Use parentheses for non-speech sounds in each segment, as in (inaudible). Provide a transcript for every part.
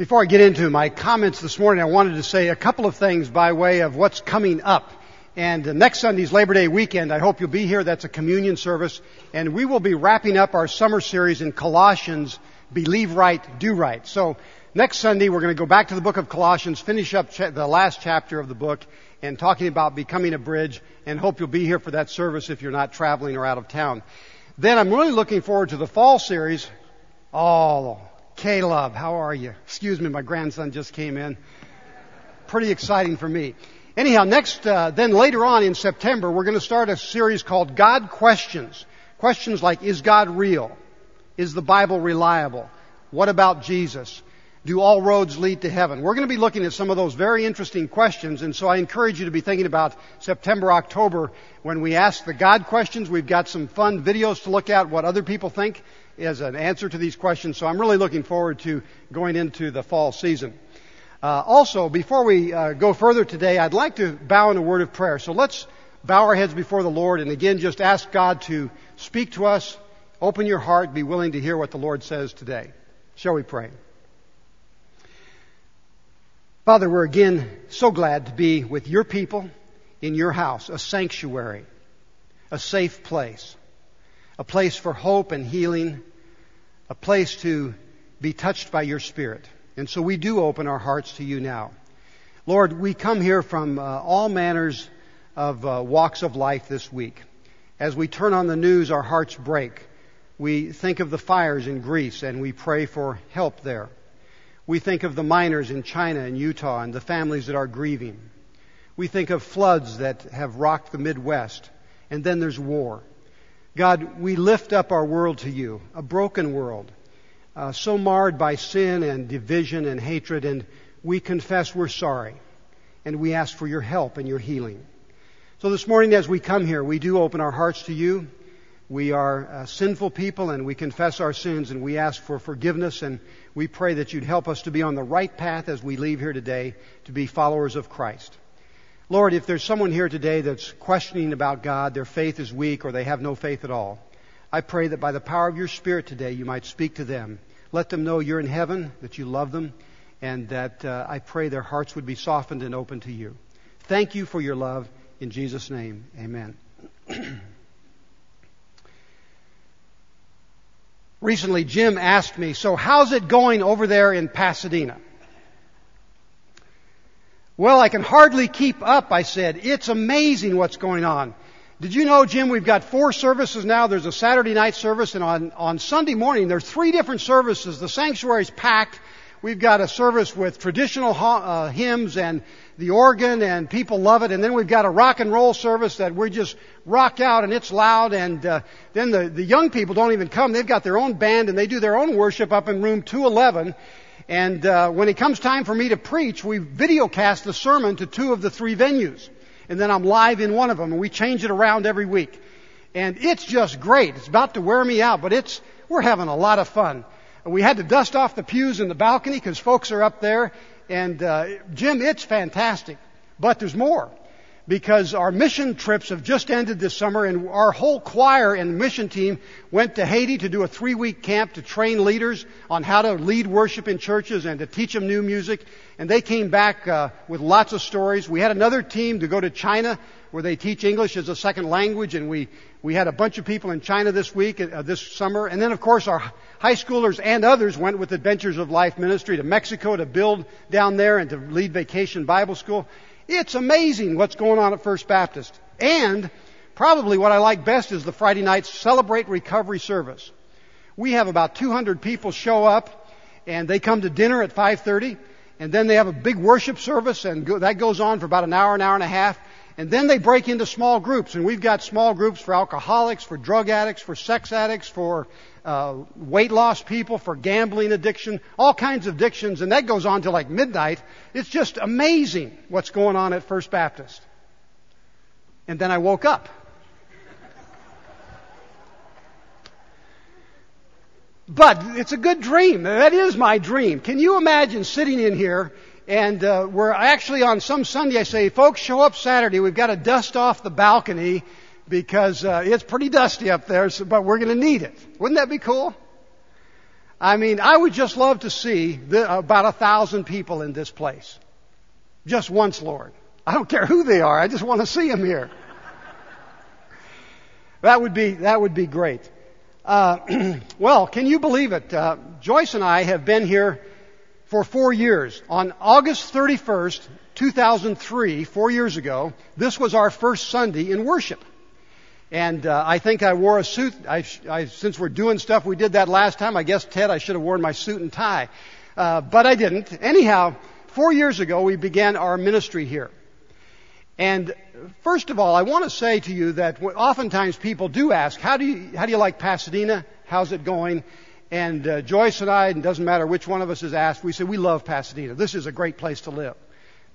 Before I get into my comments this morning, I wanted to say a couple of things by way of what's coming up. And next Sunday's Labor Day weekend, I hope you'll be here. That's a communion service. And we will be wrapping up our summer series in Colossians, Believe Right, Do Right. So next Sunday, we're going to go back to the book of Colossians, finish up the last chapter of the book, and talking about becoming a bridge, and hope you'll be here for that service if you're not traveling or out of town. Then I'm really looking forward to the fall series. Oh, Caleb, how are you? Excuse me, my grandson just came in. Pretty exciting for me. Anyhow, next, uh, then later on in September, we're going to start a series called God Questions. Questions like, is God real? Is the Bible reliable? What about Jesus? Do all roads lead to heaven? We're going to be looking at some of those very interesting questions, and so I encourage you to be thinking about September, October, when we ask the God questions. We've got some fun videos to look at, what other people think as an answer to these questions. So I'm really looking forward to going into the fall season. Uh, also, before we uh, go further today, I'd like to bow in a word of prayer. So let's bow our heads before the Lord and again just ask God to speak to us, open your heart, be willing to hear what the Lord says today. Shall we pray? Father, we're again so glad to be with your people in your house, a sanctuary, a safe place, a place for hope and healing a place to be touched by your Spirit. And so we do open our hearts to you now. Lord, we come here from uh, all manners of uh, walks of life this week. As we turn on the news, our hearts break. We think of the fires in Greece and we pray for help there. We think of the miners in China and Utah and the families that are grieving. We think of floods that have rocked the Midwest. And then there's war. God, we lift up our world to you, a broken world, uh, so marred by sin and division and hatred, and we confess we're sorry, and we ask for your help and your healing. So this morning, as we come here, we do open our hearts to you. We are uh, sinful people, and we confess our sins, and we ask for forgiveness, and we pray that you'd help us to be on the right path as we leave here today to be followers of Christ. Lord, if there's someone here today that's questioning about God, their faith is weak, or they have no faith at all, I pray that by the power of your Spirit today, you might speak to them. Let them know you're in heaven, that you love them, and that uh, I pray their hearts would be softened and open to you. Thank you for your love. In Jesus' name, amen. (clears throat) Recently, Jim asked me, So, how's it going over there in Pasadena? Well, I can hardly keep up, I said. It's amazing what's going on. Did you know, Jim, we've got four services now. There's a Saturday night service, and on, on Sunday morning, there's three different services. The sanctuary's packed. We've got a service with traditional uh, hymns and the organ, and people love it. And then we've got a rock and roll service that we just rock out, and it's loud. And uh, then the, the young people don't even come. They've got their own band, and they do their own worship up in room 211. And uh, when it comes time for me to preach, we videocast the sermon to two of the three venues. And then I'm live in one of them, and we change it around every week. And it's just great. It's about to wear me out, but it's, we're having a lot of fun. We had to dust off the pews in the balcony because folks are up there. And uh, Jim, it's fantastic. But there's more because our mission trips have just ended this summer and our whole choir and mission team went to Haiti to do a three week camp to train leaders on how to lead worship in churches and to teach them new music. And they came back uh, with lots of stories. We had another team to go to China where they teach English as a second language and we, we had a bunch of people in China this week, uh, this summer. And then of course our high schoolers and others went with Adventures of Life Ministry to Mexico to build down there and to lead vacation Bible school. It's amazing what's going on at First Baptist. And probably what I like best is the Friday night Celebrate Recovery service. We have about 200 people show up and they come to dinner at 5:30 and then they have a big worship service and go, that goes on for about an hour, an hour and a half. And then they break into small groups, and we've got small groups for alcoholics, for drug addicts, for sex addicts, for uh, weight loss people, for gambling addiction, all kinds of addictions, and that goes on till like midnight. It's just amazing what's going on at First Baptist. And then I woke up. But it's a good dream. That is my dream. Can you imagine sitting in here and uh, we're actually on some Sunday I say, folks, show up Saturday. We've got to dust off the balcony because uh, it's pretty dusty up there, so, but we're going to need it. Wouldn't that be cool? I mean, I would just love to see the, about a thousand people in this place. Just once, Lord. I don't care who they are. I just want to see them here. that would be, that would be great. Uh, (clears throat) well, can you believe it? Uh, Joyce and I have been here for four years. On August 31st, 2003, four years ago, this was our first Sunday in worship. And uh, I think I wore a suit. I, I, since we're doing stuff we did that last time, I guess Ted, I should have worn my suit and tie, uh, but I didn't. Anyhow, four years ago we began our ministry here. And first of all, I want to say to you that oftentimes people do ask, "How do you how do you like Pasadena? How's it going?" And uh, Joyce and I, and it doesn't matter which one of us is asked, we say we love Pasadena. This is a great place to live.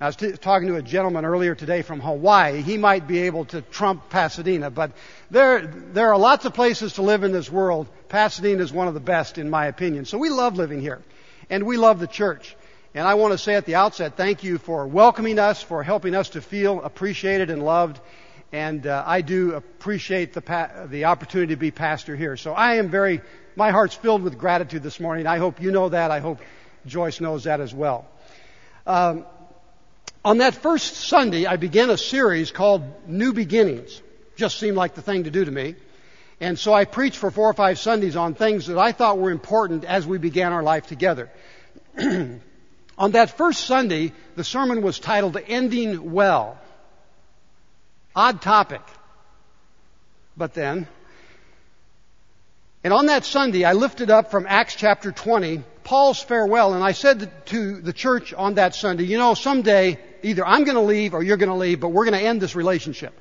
I was t- talking to a gentleman earlier today from Hawaii. He might be able to trump Pasadena, but there, there are lots of places to live in this world. Pasadena is one of the best, in my opinion. So we love living here. And we love the church. And I want to say at the outset, thank you for welcoming us, for helping us to feel appreciated and loved. And uh, I do appreciate the, pa- the opportunity to be pastor here. So I am very, my heart's filled with gratitude this morning. I hope you know that. I hope Joyce knows that as well. Um, on that first Sunday, I began a series called New Beginnings. Just seemed like the thing to do to me. And so I preached for four or five Sundays on things that I thought were important as we began our life together. (clears throat) on that first Sunday, the sermon was titled Ending Well. Odd topic. But then, and on that Sunday, I lifted up from Acts chapter 20, Paul's farewell, and I said to the church on that Sunday, you know, someday either I'm going to leave or you're going to leave, but we're going to end this relationship.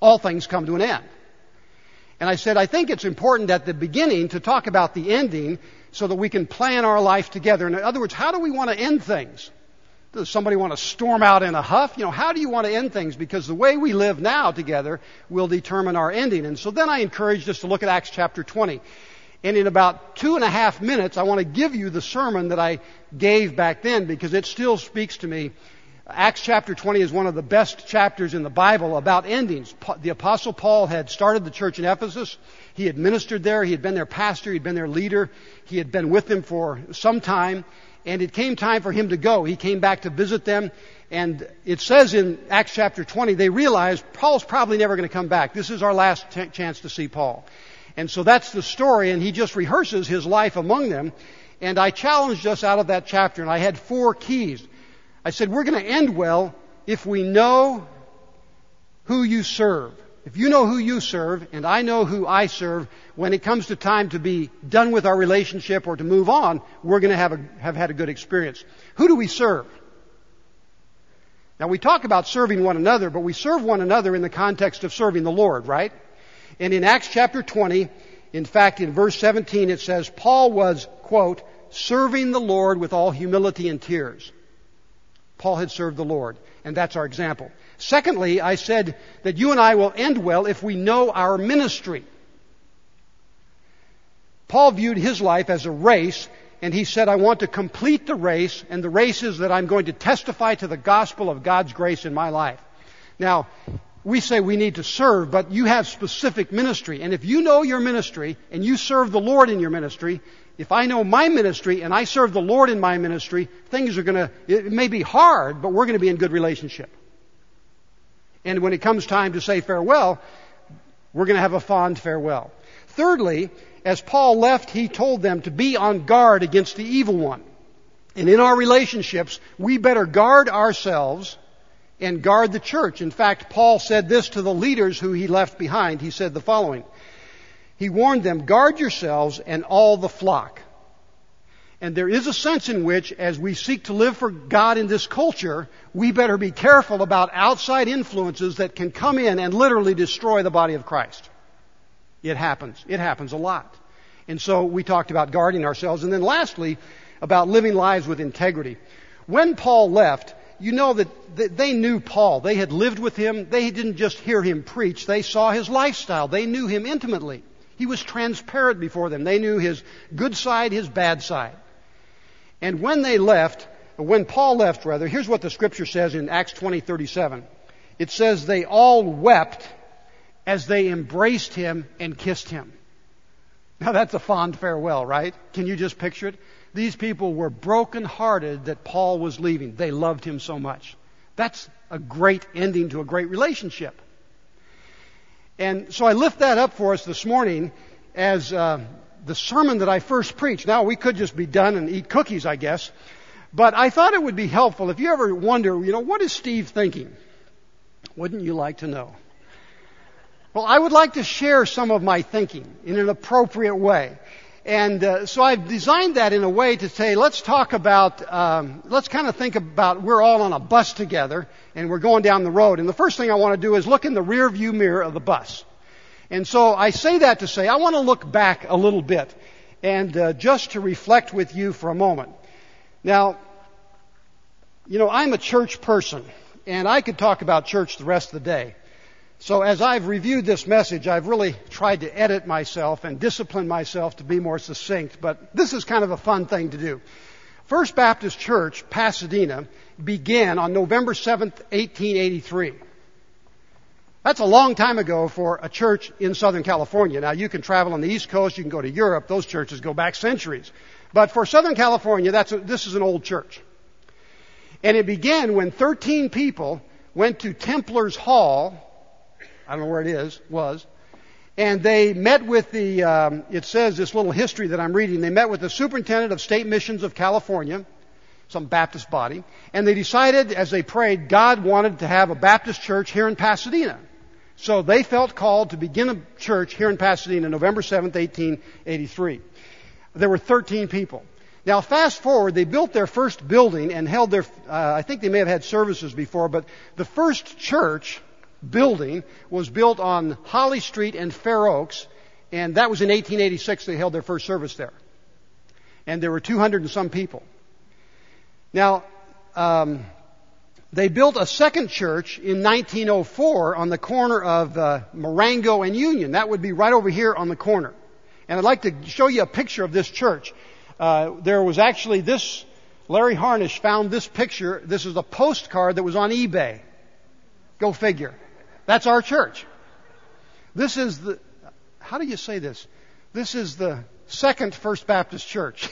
All things come to an end. And I said, I think it's important at the beginning to talk about the ending so that we can plan our life together. In other words, how do we want to end things? Does somebody want to storm out in a huff? You know, how do you want to end things? Because the way we live now together will determine our ending. And so then I encouraged us to look at Acts chapter 20. And in about two and a half minutes, I want to give you the sermon that I gave back then because it still speaks to me Acts chapter 20 is one of the best chapters in the Bible about endings. The apostle Paul had started the church in Ephesus. He had ministered there. He had been their pastor. He had been their leader. He had been with them for some time. And it came time for him to go. He came back to visit them. And it says in Acts chapter 20, they realized Paul's probably never going to come back. This is our last t- chance to see Paul. And so that's the story. And he just rehearses his life among them. And I challenged us out of that chapter. And I had four keys. I said, we're going to end well if we know who you serve. If you know who you serve and I know who I serve, when it comes to time to be done with our relationship or to move on, we're going to have, a, have had a good experience. Who do we serve? Now we talk about serving one another, but we serve one another in the context of serving the Lord, right? And in Acts chapter 20, in fact, in verse 17, it says, Paul was, quote, serving the Lord with all humility and tears. Paul had served the Lord, and that's our example. Secondly, I said that you and I will end well if we know our ministry. Paul viewed his life as a race, and he said, I want to complete the race, and the race is that I'm going to testify to the gospel of God's grace in my life. Now, we say we need to serve, but you have specific ministry. And if you know your ministry and you serve the Lord in your ministry, if I know my ministry and I serve the Lord in my ministry, things are going to, it may be hard, but we're going to be in good relationship. And when it comes time to say farewell, we're going to have a fond farewell. Thirdly, as Paul left, he told them to be on guard against the evil one. And in our relationships, we better guard ourselves and guard the church. In fact, Paul said this to the leaders who he left behind. He said the following he warned them, guard yourselves and all the flock. And there is a sense in which, as we seek to live for God in this culture, we better be careful about outside influences that can come in and literally destroy the body of Christ. It happens. It happens a lot. And so we talked about guarding ourselves. And then lastly, about living lives with integrity. When Paul left, you know that they knew Paul. They had lived with him. They didn't just hear him preach. They saw his lifestyle. They knew him intimately. He was transparent before them. They knew his good side, his bad side. And when they left, when Paul left rather, here's what the scripture says in Acts 20:37. It says they all wept as they embraced him and kissed him. Now that's a fond farewell, right? Can you just picture it? These people were broken-hearted that Paul was leaving. They loved him so much. That's a great ending to a great relationship. And so I lift that up for us this morning as uh, the sermon that I first preached. Now we could just be done and eat cookies, I guess. But I thought it would be helpful if you ever wonder, you know, what is Steve thinking? Wouldn't you like to know? Well, I would like to share some of my thinking in an appropriate way. And uh, so I've designed that in a way to say, let's talk about, um, let's kind of think about we're all on a bus together and we're going down the road. And the first thing I want to do is look in the rear view mirror of the bus. And so I say that to say I want to look back a little bit and uh, just to reflect with you for a moment. Now, you know, I'm a church person and I could talk about church the rest of the day. So as I've reviewed this message, I've really tried to edit myself and discipline myself to be more succinct, but this is kind of a fun thing to do. First Baptist Church, Pasadena, began on November 7th, 1883. That's a long time ago for a church in Southern California. Now you can travel on the East Coast, you can go to Europe, those churches go back centuries. But for Southern California, that's a, this is an old church. And it began when 13 people went to Templars Hall I don't know where it is, was. And they met with the, um, it says this little history that I'm reading, they met with the superintendent of state missions of California, some Baptist body, and they decided as they prayed, God wanted to have a Baptist church here in Pasadena. So they felt called to begin a church here in Pasadena November 7, 1883. There were 13 people. Now fast forward, they built their first building and held their, uh, I think they may have had services before, but the first church building was built on Holly Street and Fair Oaks, and that was in 1886 they held their first service there. And there were 200 and some people. Now, um, they built a second church in 1904 on the corner of uh, Marengo and Union. That would be right over here on the corner. And I'd like to show you a picture of this church. Uh, there was actually this, Larry Harnisch found this picture. This is a postcard that was on eBay. Go figure. That's our church. This is the, how do you say this? This is the second First Baptist Church.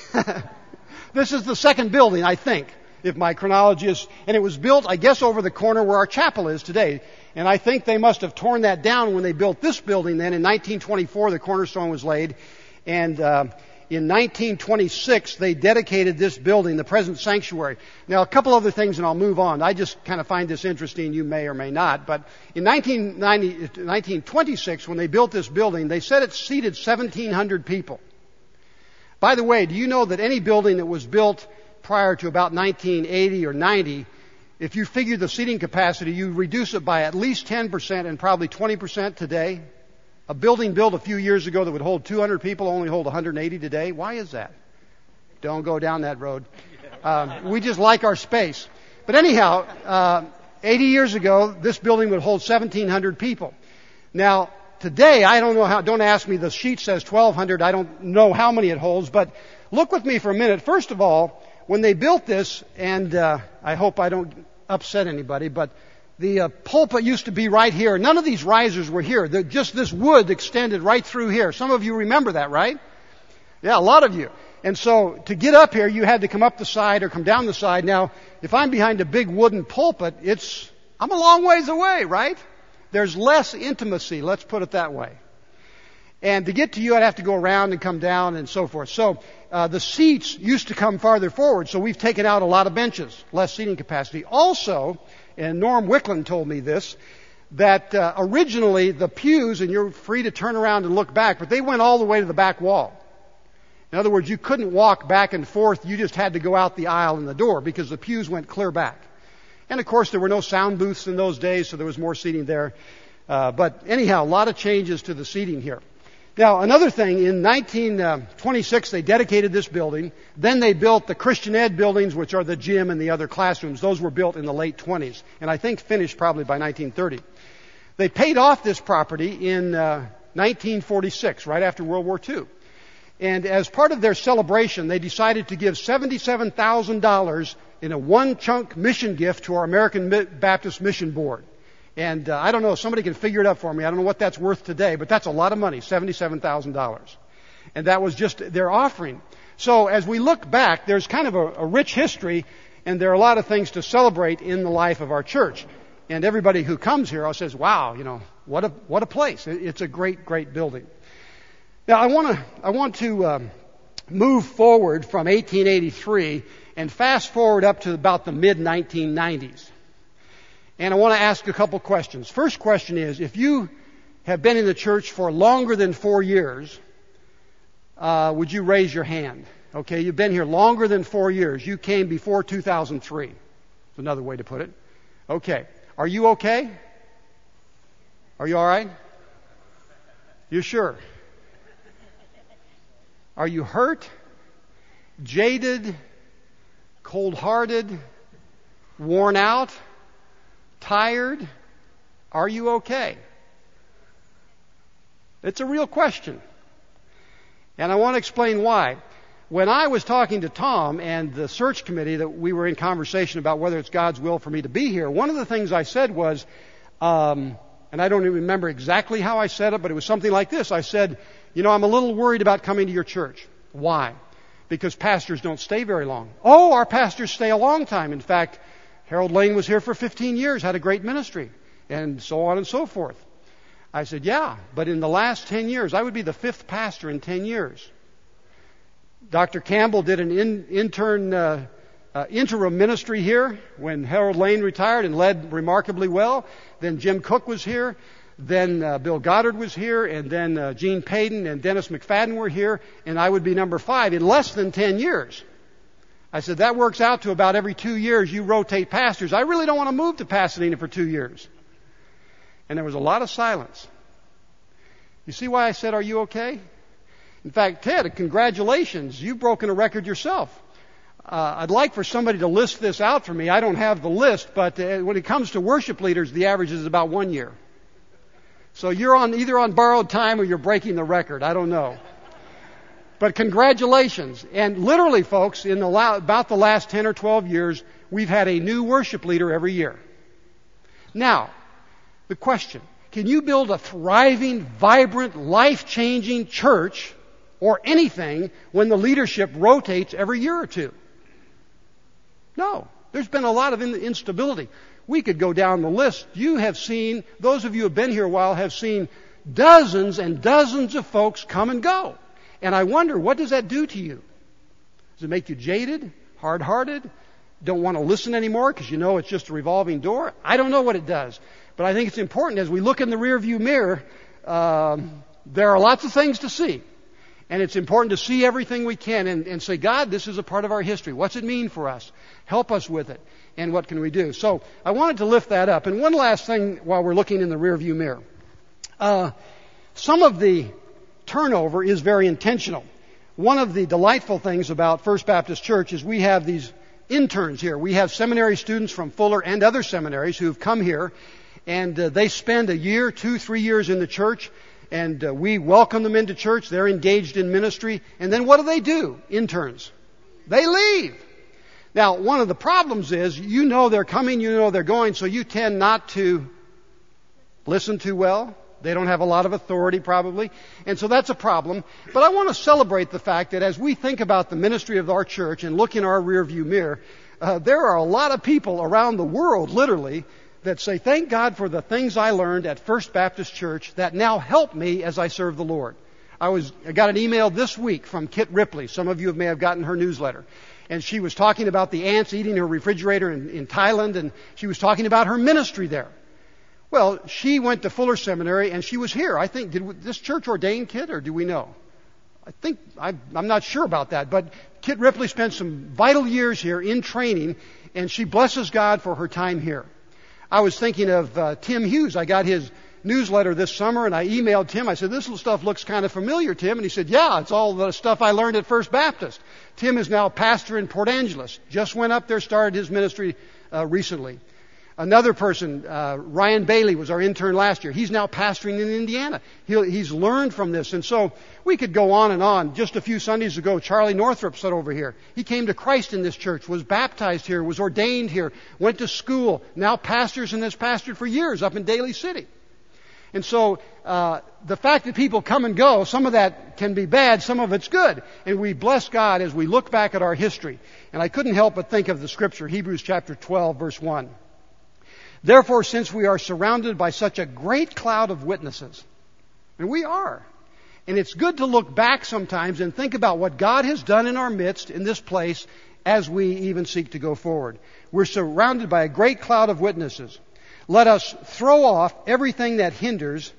(laughs) this is the second building, I think, if my chronology is, and it was built, I guess, over the corner where our chapel is today. And I think they must have torn that down when they built this building then. In 1924, the cornerstone was laid. And, uh, in 1926, they dedicated this building, the present sanctuary. Now, a couple other things and I'll move on. I just kind of find this interesting. You may or may not. But in 1926, when they built this building, they said it seated 1,700 people. By the way, do you know that any building that was built prior to about 1980 or 90, if you figure the seating capacity, you reduce it by at least 10% and probably 20% today. A building built a few years ago that would hold 200 people only hold 180 today. Why is that? Don't go down that road. Um, we just like our space. But anyhow, uh, 80 years ago, this building would hold 1,700 people. Now, today, I don't know how, don't ask me, the sheet says 1,200. I don't know how many it holds, but look with me for a minute. First of all, when they built this, and uh, I hope I don't upset anybody, but the uh, pulpit used to be right here. None of these risers were here. They're just this wood extended right through here. Some of you remember that, right? Yeah, a lot of you. And so to get up here, you had to come up the side or come down the side. Now, if I'm behind a big wooden pulpit, it's, I'm a long ways away, right? There's less intimacy, let's put it that way. And to get to you, I'd have to go around and come down and so forth. So uh, the seats used to come farther forward, so we've taken out a lot of benches, less seating capacity. Also, and Norm Wickland told me this, that uh, originally the pews, and you're free to turn around and look back, but they went all the way to the back wall. In other words, you couldn't walk back and forth, you just had to go out the aisle and the door because the pews went clear back. And of course, there were no sound booths in those days, so there was more seating there. Uh, but anyhow, a lot of changes to the seating here. Now, another thing, in 1926, they dedicated this building. Then they built the Christian Ed buildings, which are the gym and the other classrooms. Those were built in the late 20s, and I think finished probably by 1930. They paid off this property in uh, 1946, right after World War II. And as part of their celebration, they decided to give $77,000 in a one chunk mission gift to our American Baptist Mission Board. And uh, I don't know, somebody can figure it up for me. I don't know what that's worth today, but that's a lot of money, $77,000. and that was just their offering. So as we look back, there's kind of a, a rich history, and there are a lot of things to celebrate in the life of our church. And everybody who comes here says, "Wow, you know, what a what a place! It's a great, great building." Now, I want to I want to um, move forward from 1883 and fast forward up to about the mid 1990s. And I want to ask a couple questions. First question is, if you have been in the church for longer than four years, uh, would you raise your hand? Okay, you've been here longer than four years. You came before 2003. That's another way to put it. Okay. Are you okay? Are you all right? You sure? Are you hurt? Jaded? Cold hearted? Worn out? Tired? Are you okay? It's a real question. And I want to explain why. When I was talking to Tom and the search committee that we were in conversation about whether it's God's will for me to be here, one of the things I said was, um, and I don't even remember exactly how I said it, but it was something like this. I said, you know, I'm a little worried about coming to your church. Why? Because pastors don't stay very long. Oh, our pastors stay a long time. In fact, Harold Lane was here for 15 years, had a great ministry, and so on and so forth. I said, Yeah, but in the last 10 years, I would be the fifth pastor in 10 years. Dr. Campbell did an in, intern uh, uh, interim ministry here when Harold Lane retired and led remarkably well. Then Jim Cook was here. Then uh, Bill Goddard was here, and then uh, Gene Payton and Dennis McFadden were here, and I would be number five in less than 10 years. I said, that works out to about every two years you rotate pastors. I really don't want to move to Pasadena for two years. And there was a lot of silence. You see why I said, Are you okay? In fact, Ted, congratulations. You've broken a record yourself. Uh, I'd like for somebody to list this out for me. I don't have the list, but uh, when it comes to worship leaders, the average is about one year. So you're on either on borrowed time or you're breaking the record. I don't know. But congratulations. And literally, folks, in the la- about the last 10 or 12 years, we've had a new worship leader every year. Now, the question can you build a thriving, vibrant, life changing church or anything when the leadership rotates every year or two? No. There's been a lot of instability. We could go down the list. You have seen, those of you who have been here a while have seen dozens and dozens of folks come and go. And I wonder, what does that do to you? Does it make you jaded, hard hearted, don't want to listen anymore because you know it's just a revolving door? I don't know what it does. But I think it's important as we look in the rearview mirror, um, there are lots of things to see. And it's important to see everything we can and, and, say, God, this is a part of our history. What's it mean for us? Help us with it. And what can we do? So I wanted to lift that up. And one last thing while we're looking in the rearview mirror. Uh, some of the turnover is very intentional. One of the delightful things about First Baptist Church is we have these interns here. We have seminary students from Fuller and other seminaries who've come here and uh, they spend a year, two, three years in the church, and uh, we welcome them into church. They're engaged in ministry, and then what do they do? Interns. They leave. Now, one of the problems is you know they're coming, you know they're going, so you tend not to listen too well. They don't have a lot of authority, probably. And so that's a problem. But I want to celebrate the fact that as we think about the ministry of our church and look in our rearview mirror, uh, there are a lot of people around the world, literally, that say, Thank God for the things I learned at First Baptist Church that now help me as I serve the Lord. I was I got an email this week from Kit Ripley. Some of you may have gotten her newsletter. And she was talking about the ants eating her refrigerator in, in Thailand, and she was talking about her ministry there. Well, she went to Fuller Seminary, and she was here. I think, did this church ordain Kit, or do we know? I think, I, I'm not sure about that, but Kit Ripley spent some vital years here in training, and she blesses God for her time here. I was thinking of uh, Tim Hughes. I got his newsletter this summer and I emailed Tim. I said, This little stuff looks kind of familiar, Tim. And he said, Yeah, it's all the stuff I learned at First Baptist. Tim is now pastor in Port Angeles. Just went up there, started his ministry uh, recently. Another person, uh, Ryan Bailey, was our intern last year. He's now pastoring in Indiana. He'll, he's learned from this. And so we could go on and on. Just a few Sundays ago, Charlie Northrup sat over here. He came to Christ in this church, was baptized here, was ordained here, went to school, now pastors and has pastored for years up in Daly City. And so, uh, the fact that people come and go, some of that can be bad, some of it's good. And we bless God as we look back at our history. And I couldn't help but think of the scripture, Hebrews chapter 12 verse 1. Therefore, since we are surrounded by such a great cloud of witnesses, and we are, and it's good to look back sometimes and think about what God has done in our midst in this place as we even seek to go forward. We're surrounded by a great cloud of witnesses. Let us throw off everything that hinders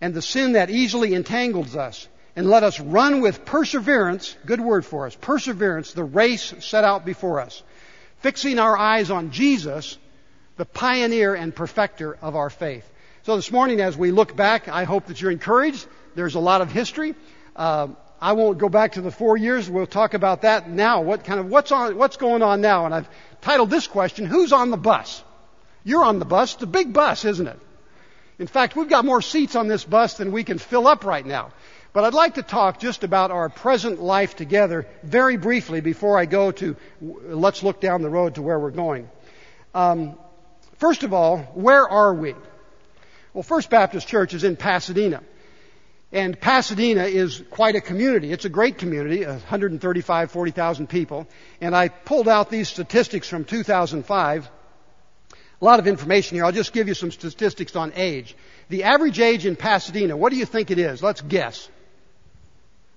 and the sin that easily entangles us. And let us run with perseverance, good word for us, perseverance, the race set out before us. Fixing our eyes on Jesus, the pioneer and perfecter of our faith. So this morning as we look back, I hope that you're encouraged. There's a lot of history. Uh, I won't go back to the four years. We'll talk about that now. What kind of, what's on, what's going on now? And I've titled this question, Who's on the bus? You're on the bus. A big bus, isn't it? In fact, we've got more seats on this bus than we can fill up right now. But I'd like to talk just about our present life together very briefly before I go to let's look down the road to where we're going. Um, first of all, where are we? Well, First Baptist Church is in Pasadena. And Pasadena is quite a community. It's a great community, 135, 40,000 people. And I pulled out these statistics from 2005. A lot of information here. I'll just give you some statistics on age. The average age in Pasadena, what do you think it is? Let's guess.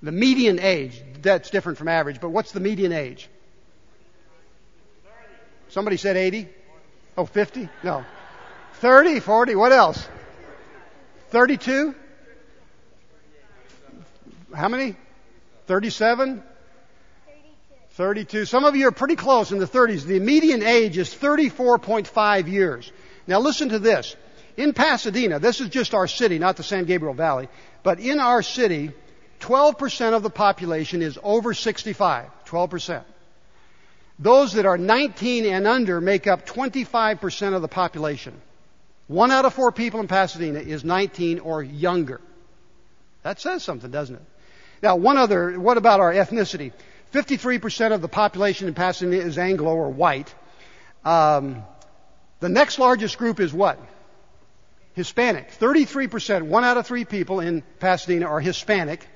The median age, that's different from average, but what's the median age? Somebody said 80? Oh, 50? No. 30, 40, what else? 32? How many? 37? 32. Some of you are pretty close in the 30s. The median age is 34.5 years. Now listen to this. In Pasadena, this is just our city, not the San Gabriel Valley, but in our city, 12% of the population is over 65. 12%. Those that are 19 and under make up 25% of the population. One out of four people in Pasadena is 19 or younger. That says something, doesn't it? Now, one other, what about our ethnicity? 53% of the population in Pasadena is Anglo or white. Um, the next largest group is what? Hispanic. 33%, one out of three people in Pasadena are Hispanic.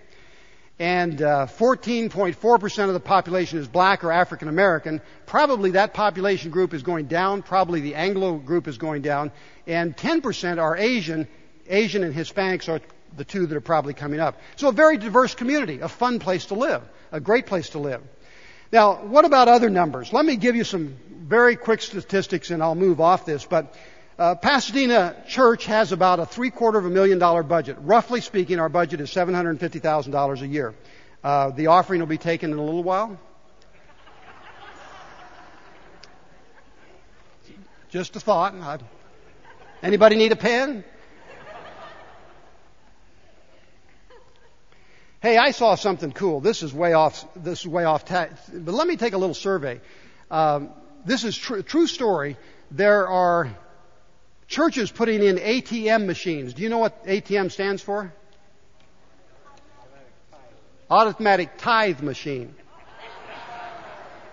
And uh, 14.4% of the population is black or African American. Probably that population group is going down. Probably the Anglo group is going down. And 10% are Asian. Asian and Hispanics are the two that are probably coming up. So a very diverse community, a fun place to live, a great place to live. Now, what about other numbers? Let me give you some very quick statistics and I'll move off this, but uh, Pasadena Church has about a three quarter of a million dollar budget. Roughly speaking, our budget is $750,000 a year. Uh, the offering will be taken in a little while. Just a thought. Anybody need a pen? Hey, I saw something cool. This is way off. This is way off. Ta- but let me take a little survey. Um, this is tr- true story. There are churches putting in ATM machines. Do you know what ATM stands for? Automatic tithe machine.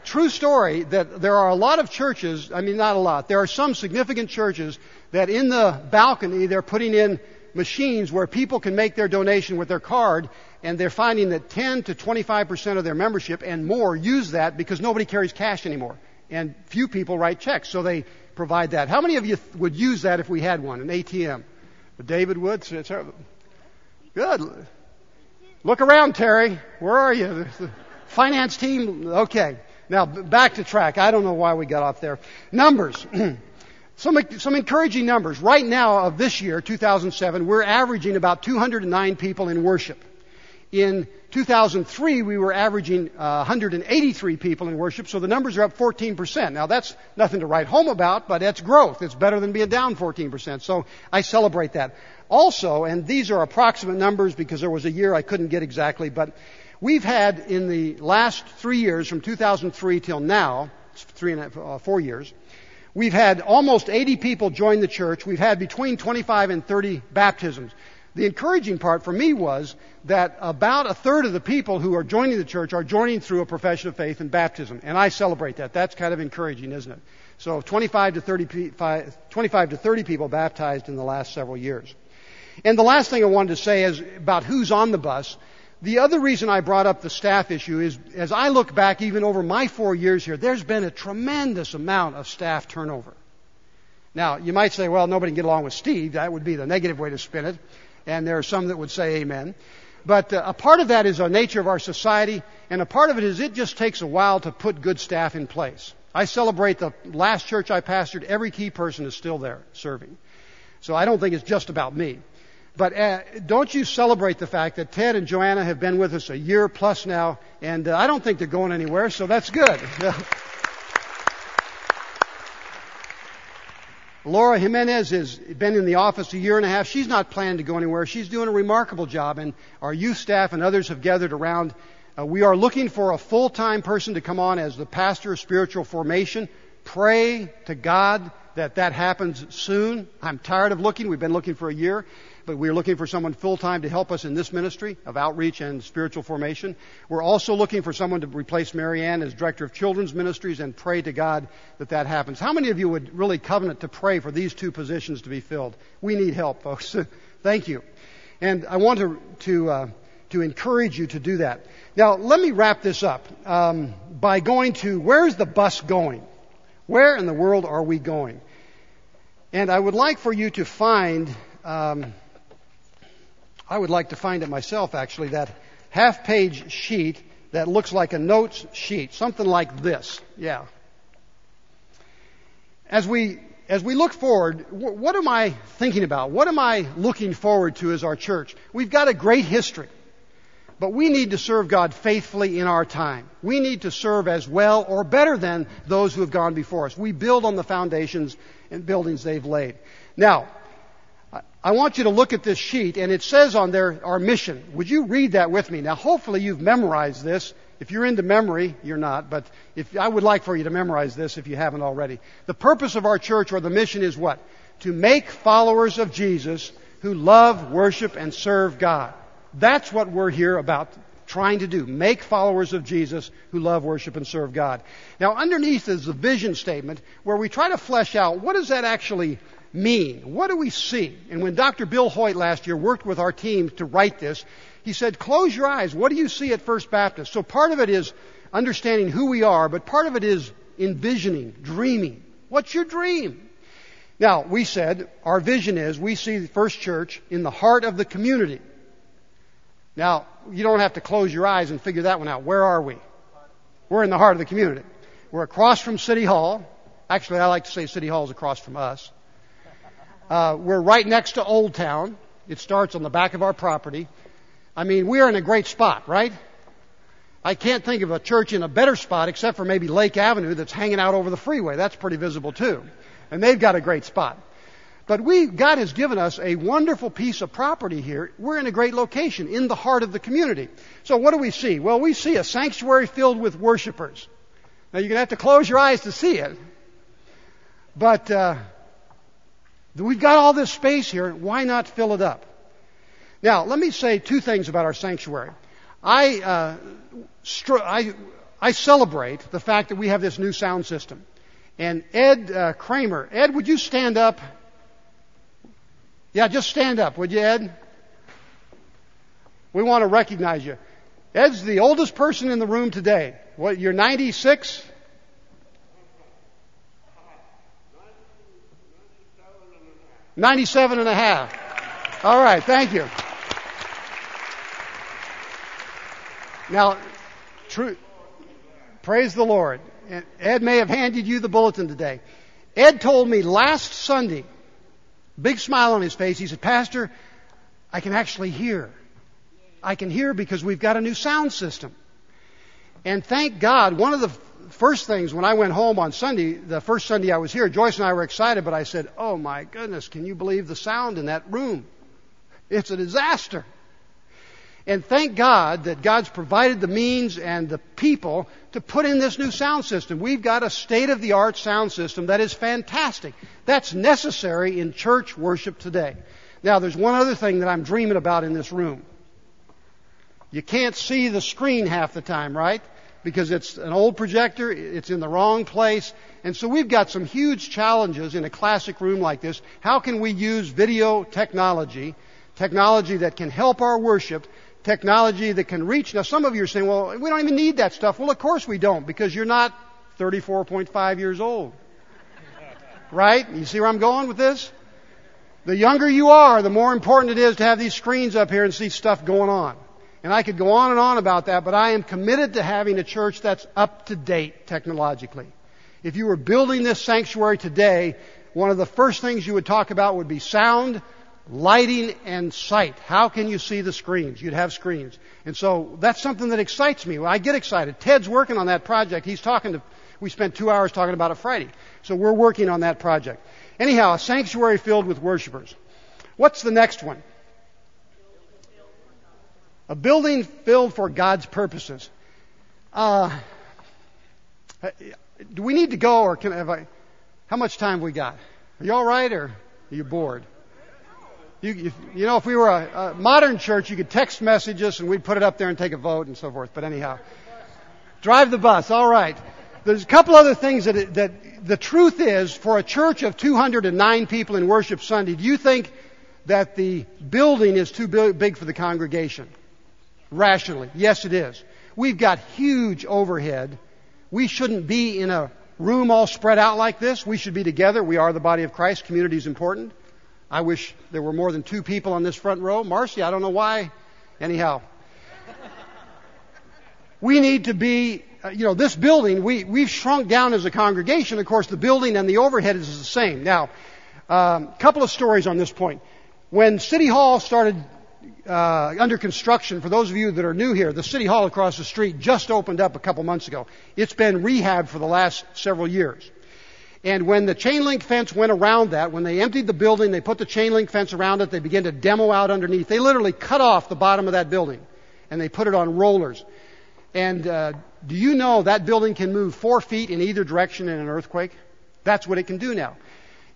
True story that there are a lot of churches, I mean not a lot, there are some significant churches that in the balcony they're putting in machines where people can make their donation with their card and they're finding that 10 to 25% of their membership and more use that because nobody carries cash anymore. And few people write checks, so they provide that. How many of you would use that if we had one, an ATM? David would. Good. Look around, Terry. Where are you? (laughs) Finance team. Okay. Now back to track. I don't know why we got off there. Numbers. (clears throat) some, some encouraging numbers. Right now of this year, 2007, we're averaging about 209 people in worship. In 2003, we were averaging uh, 183 people in worship, so the numbers are up 14%. Now that's nothing to write home about, but it's growth. It's better than being down 14%. So I celebrate that. Also, and these are approximate numbers because there was a year I couldn't get exactly, but we've had in the last three years, from 2003 till now, three and a half, uh, four years, we've had almost 80 people join the church. We've had between 25 and 30 baptisms. The encouraging part for me was that about a third of the people who are joining the church are joining through a profession of faith and baptism. And I celebrate that. That's kind of encouraging, isn't it? So 25 to 30, 25 to 30 people baptized in the last several years. And the last thing I wanted to say is about who's on the bus. The other reason I brought up the staff issue is as I look back even over my four years here, there's been a tremendous amount of staff turnover. Now, you might say, well, nobody can get along with Steve. That would be the negative way to spin it. And there are some that would say amen. But uh, a part of that is the nature of our society, and a part of it is it just takes a while to put good staff in place. I celebrate the last church I pastored, every key person is still there serving. So I don't think it's just about me. But uh, don't you celebrate the fact that Ted and Joanna have been with us a year plus now, and uh, I don't think they're going anywhere, so that's good. (laughs) Laura Jimenez has been in the office a year and a half. She's not planning to go anywhere. She's doing a remarkable job, and our youth staff and others have gathered around. Uh, we are looking for a full-time person to come on as the pastor of spiritual formation. Pray to God that that happens soon. I'm tired of looking. We've been looking for a year but we're looking for someone full time to help us in this ministry of outreach and spiritual formation. We're also looking for someone to replace Marianne as director of children's ministries and pray to God that that happens. How many of you would really covenant to pray for these two positions to be filled? We need help, folks. (laughs) Thank you. And I want to, to, uh, to encourage you to do that. Now, let me wrap this up um, by going to where's the bus going? Where in the world are we going? And I would like for you to find um, I would like to find it myself actually, that half page sheet that looks like a notes sheet, something like this. Yeah. As we, as we look forward, what am I thinking about? What am I looking forward to as our church? We've got a great history. But we need to serve God faithfully in our time. We need to serve as well or better than those who have gone before us. We build on the foundations and buildings they've laid. Now, I want you to look at this sheet, and it says on there our mission. Would you read that with me? Now, hopefully you've memorized this. If you're into memory, you're not, but if, I would like for you to memorize this if you haven't already. The purpose of our church or the mission is what? To make followers of Jesus who love, worship, and serve God. That's what we're here about trying to do. Make followers of Jesus who love, worship, and serve God. Now, underneath is the vision statement where we try to flesh out what does that actually mean? What do we see? And when Dr. Bill Hoyt last year worked with our team to write this, he said, close your eyes. What do you see at First Baptist? So part of it is understanding who we are, but part of it is envisioning, dreaming. What's your dream? Now, we said our vision is we see the First Church in the heart of the community. Now, you don't have to close your eyes and figure that one out. Where are we? We're in the heart of the community. We're across from City Hall. Actually, I like to say City Hall is across from us. Uh, we're right next to Old Town. It starts on the back of our property. I mean, we're in a great spot, right? I can't think of a church in a better spot except for maybe Lake Avenue that's hanging out over the freeway. That's pretty visible too. And they've got a great spot. But we, God has given us a wonderful piece of property here. We're in a great location in the heart of the community. So what do we see? Well, we see a sanctuary filled with worshipers. Now you're going to have to close your eyes to see it. But, uh, We've got all this space here. Why not fill it up? Now, let me say two things about our sanctuary. I, uh, str- I, I celebrate the fact that we have this new sound system. And Ed uh, Kramer, Ed, would you stand up? Yeah, just stand up, would you, Ed? We want to recognize you. Ed's the oldest person in the room today. What, you're 96? 97 and a half. All right, thank you. Now, true, praise the Lord. Ed may have handed you the bulletin today. Ed told me last Sunday, big smile on his face, he said, Pastor, I can actually hear. I can hear because we've got a new sound system. And thank God, one of the first things when I went home on Sunday, the first Sunday I was here, Joyce and I were excited, but I said, Oh my goodness, can you believe the sound in that room? It's a disaster. And thank God that God's provided the means and the people to put in this new sound system. We've got a state of the art sound system that is fantastic. That's necessary in church worship today. Now, there's one other thing that I'm dreaming about in this room. You can't see the screen half the time, right? because it's an old projector, it's in the wrong place. And so we've got some huge challenges in a classic room like this. How can we use video technology technology that can help our worship, technology that can reach. Now, some of you are saying, well, we don't even need that stuff. Well, of course we don't, because you're not 34.5 years old. Right? You see where I'm going with this? The younger you are, the more important it is to have these screens up here and see stuff going on. And I could go on and on about that, but I am committed to having a church that's up to date technologically. If you were building this sanctuary today, one of the first things you would talk about would be sound, lighting, and sight. How can you see the screens? You'd have screens. And so that's something that excites me. I get excited. Ted's working on that project. He's talking to, we spent two hours talking about it Friday. So we're working on that project. Anyhow, a sanctuary filled with worshipers. What's the next one? A building filled for God's purposes. Uh, do we need to go, or can have I? How much time we got? Are you all right, or are you bored? You, you know, if we were a, a modern church, you could text message us and we'd put it up there and take a vote and so forth. But anyhow, drive the bus. All right. There's a couple other things that, that the truth is, for a church of 209 people in worship Sunday, do you think that the building is too big for the congregation? Rationally, yes, it is. We've got huge overhead. We shouldn't be in a room all spread out like this. We should be together. We are the body of Christ. Community is important. I wish there were more than two people on this front row. Marcy, I don't know why. Anyhow, we need to be uh, you know, this building, we, we've shrunk down as a congregation. Of course, the building and the overhead is the same. Now, a um, couple of stories on this point. When City Hall started uh, under construction, for those of you that are new here, the City Hall across the street just opened up a couple months ago. It's been rehabbed for the last several years. And when the chain link fence went around that, when they emptied the building, they put the chain link fence around it, they began to demo out underneath. They literally cut off the bottom of that building and they put it on rollers. And uh, do you know that building can move four feet in either direction in an earthquake? That's what it can do now.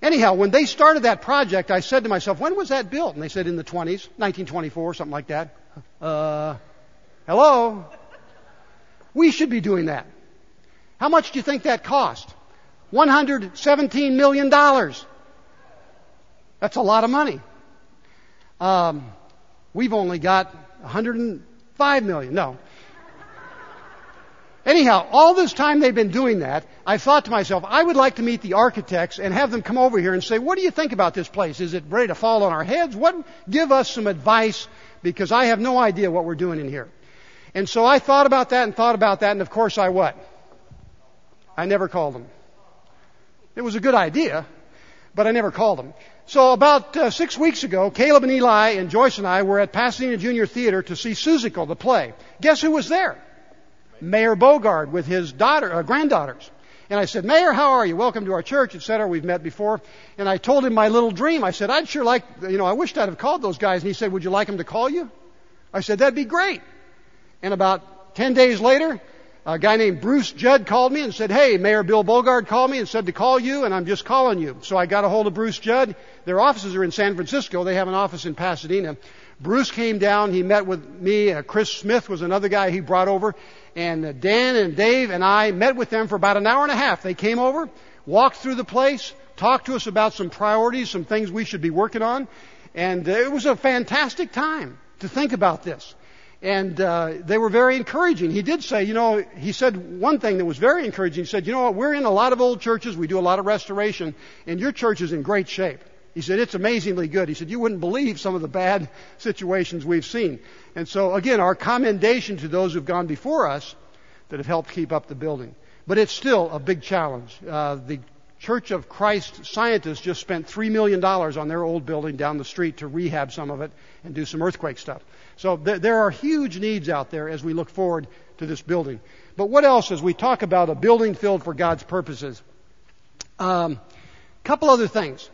Anyhow, when they started that project, I said to myself, when was that built? And they said in the 20s, 1924, something like that. Uh, hello? We should be doing that. How much do you think that cost? $117 million. That's a lot of money. Um, we've only got 105 million. No. Anyhow, all this time they've been doing that, I thought to myself, I would like to meet the architects and have them come over here and say, what do you think about this place? Is it ready to fall on our heads? What, give us some advice because I have no idea what we're doing in here. And so I thought about that and thought about that and of course I what? I never called them. It was a good idea, but I never called them. So about uh, six weeks ago, Caleb and Eli and Joyce and I were at Pasadena Junior Theater to see Seussical, the play. Guess who was there? Mayor Bogaard with his daughter, uh, granddaughters. And I said, Mayor, how are you? Welcome to our church, etc. We've met before. And I told him my little dream. I said, I'd sure like, you know, I wished I'd have called those guys. And he said, would you like them to call you? I said, that'd be great. And about 10 days later, a guy named Bruce Judd called me and said, hey, Mayor Bill Bogaard called me and said to call you and I'm just calling you. So I got a hold of Bruce Judd. Their offices are in San Francisco. They have an office in Pasadena. Bruce came down. He met with me. Uh, Chris Smith was another guy he brought over. And uh, Dan and Dave and I met with them for about an hour and a half. They came over, walked through the place, talked to us about some priorities, some things we should be working on. And uh, it was a fantastic time to think about this. And uh, they were very encouraging. He did say, you know, he said one thing that was very encouraging. He said, you know what, we're in a lot of old churches, we do a lot of restoration, and your church is in great shape. He said, it's amazingly good. He said, you wouldn't believe some of the bad (laughs) situations we've seen. And so again, our commendation to those who've gone before us that have helped keep up the building. But it's still a big challenge. Uh, the Church of Christ scientists just spent $3 million on their old building down the street to rehab some of it and do some earthquake stuff. So th- there are huge needs out there as we look forward to this building. But what else as we talk about a building filled for God's purposes? A um, couple other things.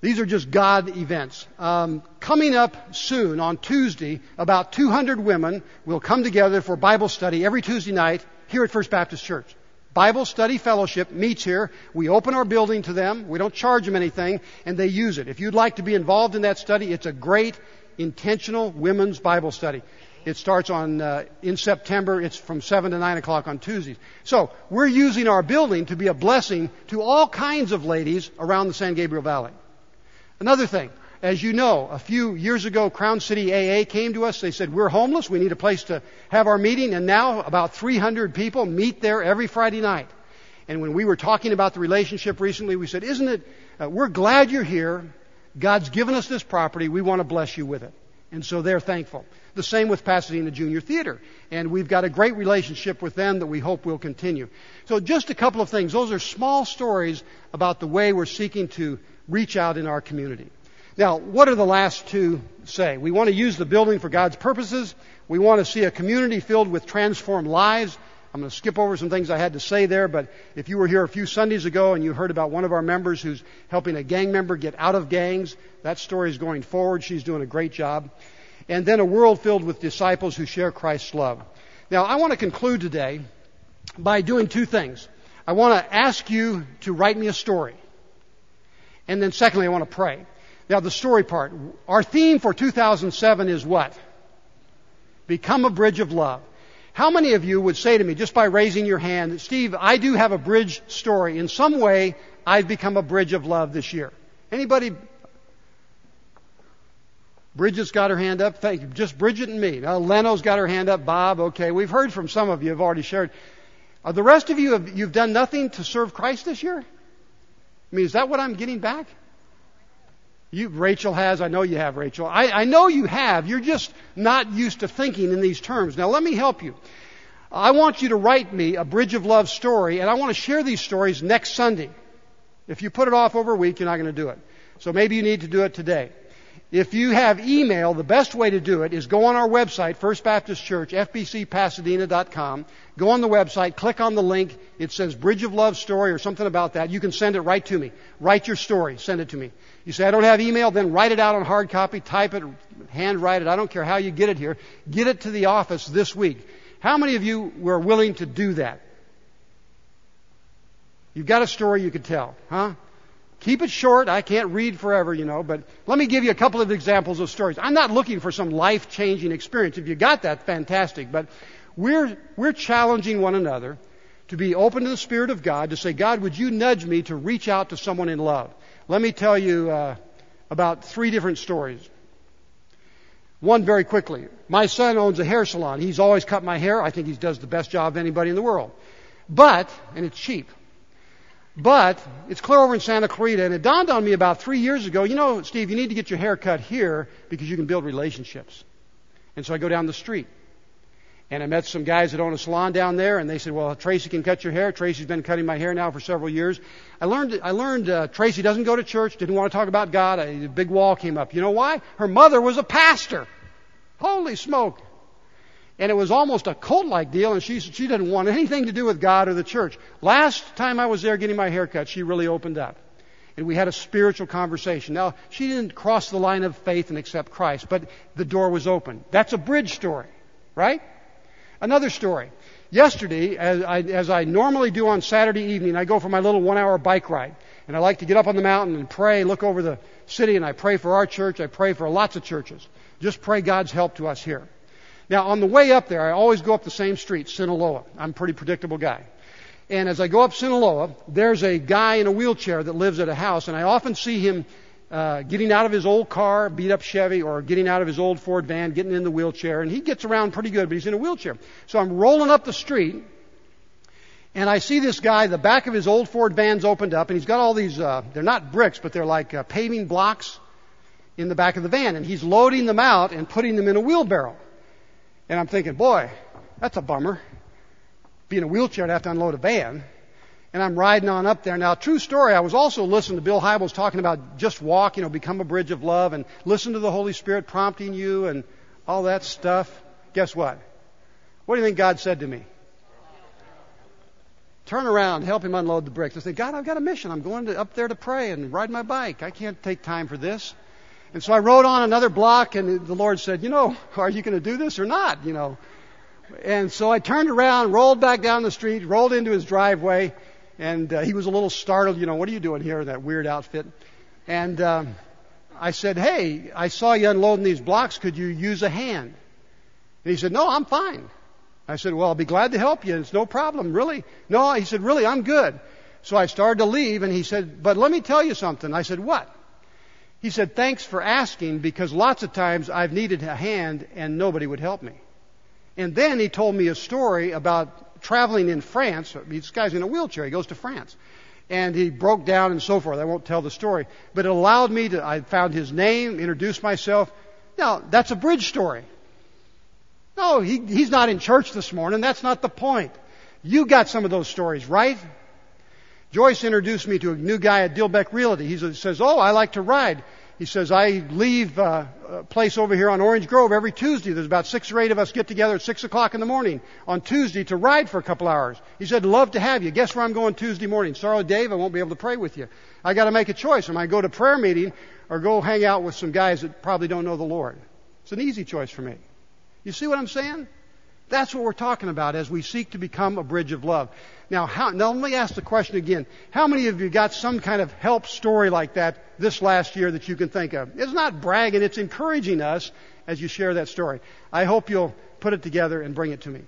These are just God events. Um, coming up soon on Tuesday, about 200 women will come together for Bible study every Tuesday night here at First Baptist Church. Bible study fellowship meets here. We open our building to them. We don't charge them anything, and they use it. If you'd like to be involved in that study, it's a great intentional women's Bible study. It starts on uh, in September. It's from seven to nine o'clock on Tuesdays. So we're using our building to be a blessing to all kinds of ladies around the San Gabriel Valley. Another thing, as you know, a few years ago, Crown City AA came to us. They said, we're homeless. We need a place to have our meeting. And now about 300 people meet there every Friday night. And when we were talking about the relationship recently, we said, isn't it, uh, we're glad you're here. God's given us this property. We want to bless you with it. And so they're thankful. The same with Pasadena Junior Theater. And we've got a great relationship with them that we hope will continue. So just a couple of things. Those are small stories about the way we're seeking to reach out in our community. Now, what do the last two say? We want to use the building for God's purposes. We want to see a community filled with transformed lives. I'm going to skip over some things I had to say there, but if you were here a few Sundays ago and you heard about one of our members who's helping a gang member get out of gangs, that story is going forward. She's doing a great job. And then a world filled with disciples who share Christ's love. Now, I want to conclude today by doing two things. I want to ask you to write me a story. And then secondly, I want to pray. Now, the story part. Our theme for 2007 is what? Become a bridge of love. How many of you would say to me, just by raising your hand, Steve, I do have a bridge story. In some way, I've become a bridge of love this year. Anybody? Bridget's got her hand up. Thank you. Just Bridget and me. Now, Leno's got her hand up. Bob, okay. We've heard from some of you have already shared. Are the rest of you, have, you've done nothing to serve Christ this year? I mean, is that what I'm getting back? You, Rachel has. I know you have, Rachel. I, I know you have. You're just not used to thinking in these terms. Now, let me help you. I want you to write me a Bridge of Love story, and I want to share these stories next Sunday. If you put it off over a week, you're not going to do it. So maybe you need to do it today. If you have email, the best way to do it is go on our website, First Baptist Church, fbcpasadena.com. Go on the website, click on the link. It says Bridge of Love story or something about that. You can send it right to me. Write your story. Send it to me. You say, I don't have email, then write it out on hard copy, type it, handwrite it. I don't care how you get it here. Get it to the office this week. How many of you were willing to do that? You've got a story you could tell, huh? Keep it short. I can't read forever, you know, but let me give you a couple of examples of stories. I'm not looking for some life changing experience. If you got that, fantastic. But we're, we're challenging one another to be open to the Spirit of God, to say, God, would you nudge me to reach out to someone in love? Let me tell you uh, about three different stories. One very quickly. My son owns a hair salon. He's always cut my hair. I think he does the best job of anybody in the world. But, and it's cheap. But it's clear over in Santa Clarita, and it dawned on me about three years ago. You know, Steve, you need to get your hair cut here because you can build relationships. And so I go down the street, and I met some guys that own a salon down there, and they said, "Well, Tracy can cut your hair. Tracy's been cutting my hair now for several years." I learned. I learned uh, Tracy doesn't go to church. Didn't want to talk about God. A big wall came up. You know why? Her mother was a pastor. Holy smoke! And it was almost a cult-like deal, and she, she didn't want anything to do with God or the church. Last time I was there getting my hair cut, she really opened up. And we had a spiritual conversation. Now, she didn't cross the line of faith and accept Christ, but the door was open. That's a bridge story, right? Another story. Yesterday, as I, as I normally do on Saturday evening, I go for my little one hour bike ride. And I like to get up on the mountain and pray, look over the city, and I pray for our church. I pray for lots of churches. Just pray God's help to us here. Now, on the way up there, I always go up the same street, Sinaloa. I'm a pretty predictable guy. And as I go up Sinaloa, there's a guy in a wheelchair that lives at a house, and I often see him uh, getting out of his old car, beat up Chevy, or getting out of his old Ford van, getting in the wheelchair, and he gets around pretty good, but he's in a wheelchair. So I'm rolling up the street, and I see this guy, the back of his old Ford van's opened up, and he's got all these, uh, they're not bricks, but they're like uh, paving blocks in the back of the van, and he's loading them out and putting them in a wheelbarrow. And I'm thinking, boy, that's a bummer. Being a wheelchair to have to unload a van. And I'm riding on up there. Now, true story, I was also listening to Bill Hybels talking about just walk, you know, become a bridge of love and listen to the Holy Spirit prompting you and all that stuff. Guess what? What do you think God said to me? Turn around, help him unload the bricks. I said, God, I've got a mission. I'm going to, up there to pray and ride my bike. I can't take time for this. And so I rode on another block, and the Lord said, You know, are you going to do this or not? You know. And so I turned around, rolled back down the street, rolled into his driveway, and uh, he was a little startled. You know, what are you doing here in that weird outfit? And um, I said, Hey, I saw you unloading these blocks. Could you use a hand? And he said, No, I'm fine. I said, Well, I'll be glad to help you. It's no problem, really. No, he said, Really, I'm good. So I started to leave, and he said, But let me tell you something. I said, What? He said, Thanks for asking because lots of times I've needed a hand and nobody would help me. And then he told me a story about traveling in France. This guy's in a wheelchair. He goes to France. And he broke down and so forth. I won't tell the story. But it allowed me to, I found his name, introduced myself. Now, that's a bridge story. No, he, he's not in church this morning. That's not the point. You got some of those stories, right? Joyce introduced me to a new guy at Dilbeck Realty. He says, Oh, I like to ride. He says, I leave uh, a place over here on Orange Grove every Tuesday. There's about six or eight of us get together at six o'clock in the morning on Tuesday to ride for a couple hours. He said, love to have you. Guess where I'm going Tuesday morning? Sorry, Dave, I won't be able to pray with you. I got to make a choice. Am I go to prayer meeting or go hang out with some guys that probably don't know the Lord? It's an easy choice for me. You see what I'm saying? That's what we're talking about as we seek to become a bridge of love. Now, how, now let me ask the question again. How many of you got some kind of help story like that this last year that you can think of? It's not bragging, it's encouraging us as you share that story. I hope you'll put it together and bring it to me.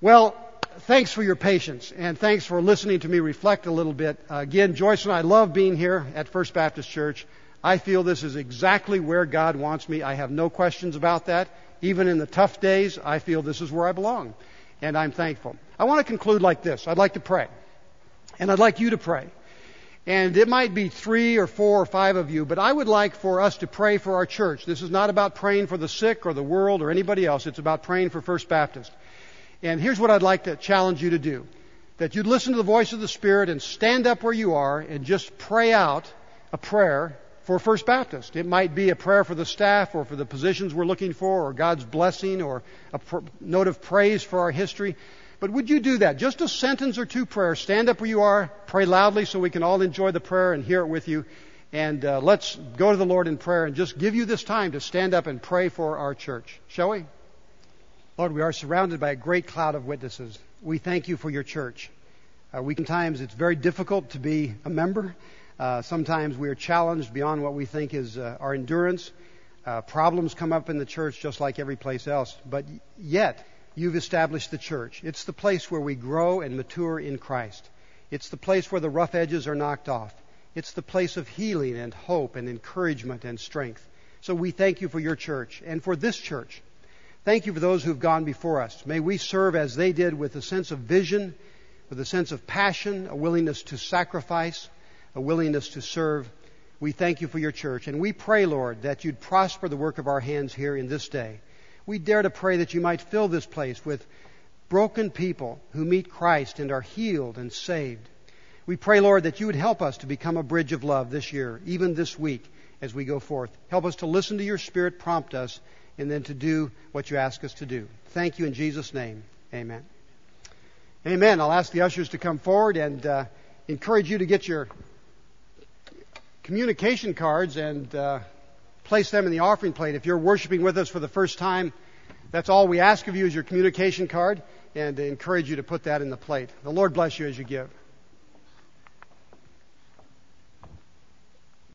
Well, thanks for your patience and thanks for listening to me reflect a little bit. Again, Joyce and I love being here at First Baptist Church. I feel this is exactly where God wants me. I have no questions about that. Even in the tough days, I feel this is where I belong. And I'm thankful. I want to conclude like this. I'd like to pray. And I'd like you to pray. And it might be three or four or five of you, but I would like for us to pray for our church. This is not about praying for the sick or the world or anybody else. It's about praying for First Baptist. And here's what I'd like to challenge you to do. That you'd listen to the voice of the Spirit and stand up where you are and just pray out a prayer for First Baptist. It might be a prayer for the staff or for the positions we're looking for or God's blessing or a pr- note of praise for our history. But would you do that? Just a sentence or two prayer. Stand up where you are, pray loudly so we can all enjoy the prayer and hear it with you. And uh, let's go to the Lord in prayer and just give you this time to stand up and pray for our church. Shall we? Lord, we are surrounded by a great cloud of witnesses. We thank you for your church. Uh, we sometimes it's very difficult to be a member. Uh, sometimes we are challenged beyond what we think is uh, our endurance. Uh, problems come up in the church just like every place else. But yet, you've established the church. It's the place where we grow and mature in Christ. It's the place where the rough edges are knocked off. It's the place of healing and hope and encouragement and strength. So we thank you for your church and for this church. Thank you for those who have gone before us. May we serve as they did with a sense of vision, with a sense of passion, a willingness to sacrifice, a willingness to serve. We thank you for your church. And we pray, Lord, that you'd prosper the work of our hands here in this day. We dare to pray that you might fill this place with broken people who meet Christ and are healed and saved. We pray, Lord, that you would help us to become a bridge of love this year, even this week as we go forth. Help us to listen to your Spirit prompt us and then to do what you ask us to do. Thank you in Jesus' name. Amen. Amen. I'll ask the ushers to come forward and uh, encourage you to get your communication cards and uh, place them in the offering plate. If you're worshiping with us for the first time, that's all we ask of you is your communication card and encourage you to put that in the plate. The Lord bless you as you give.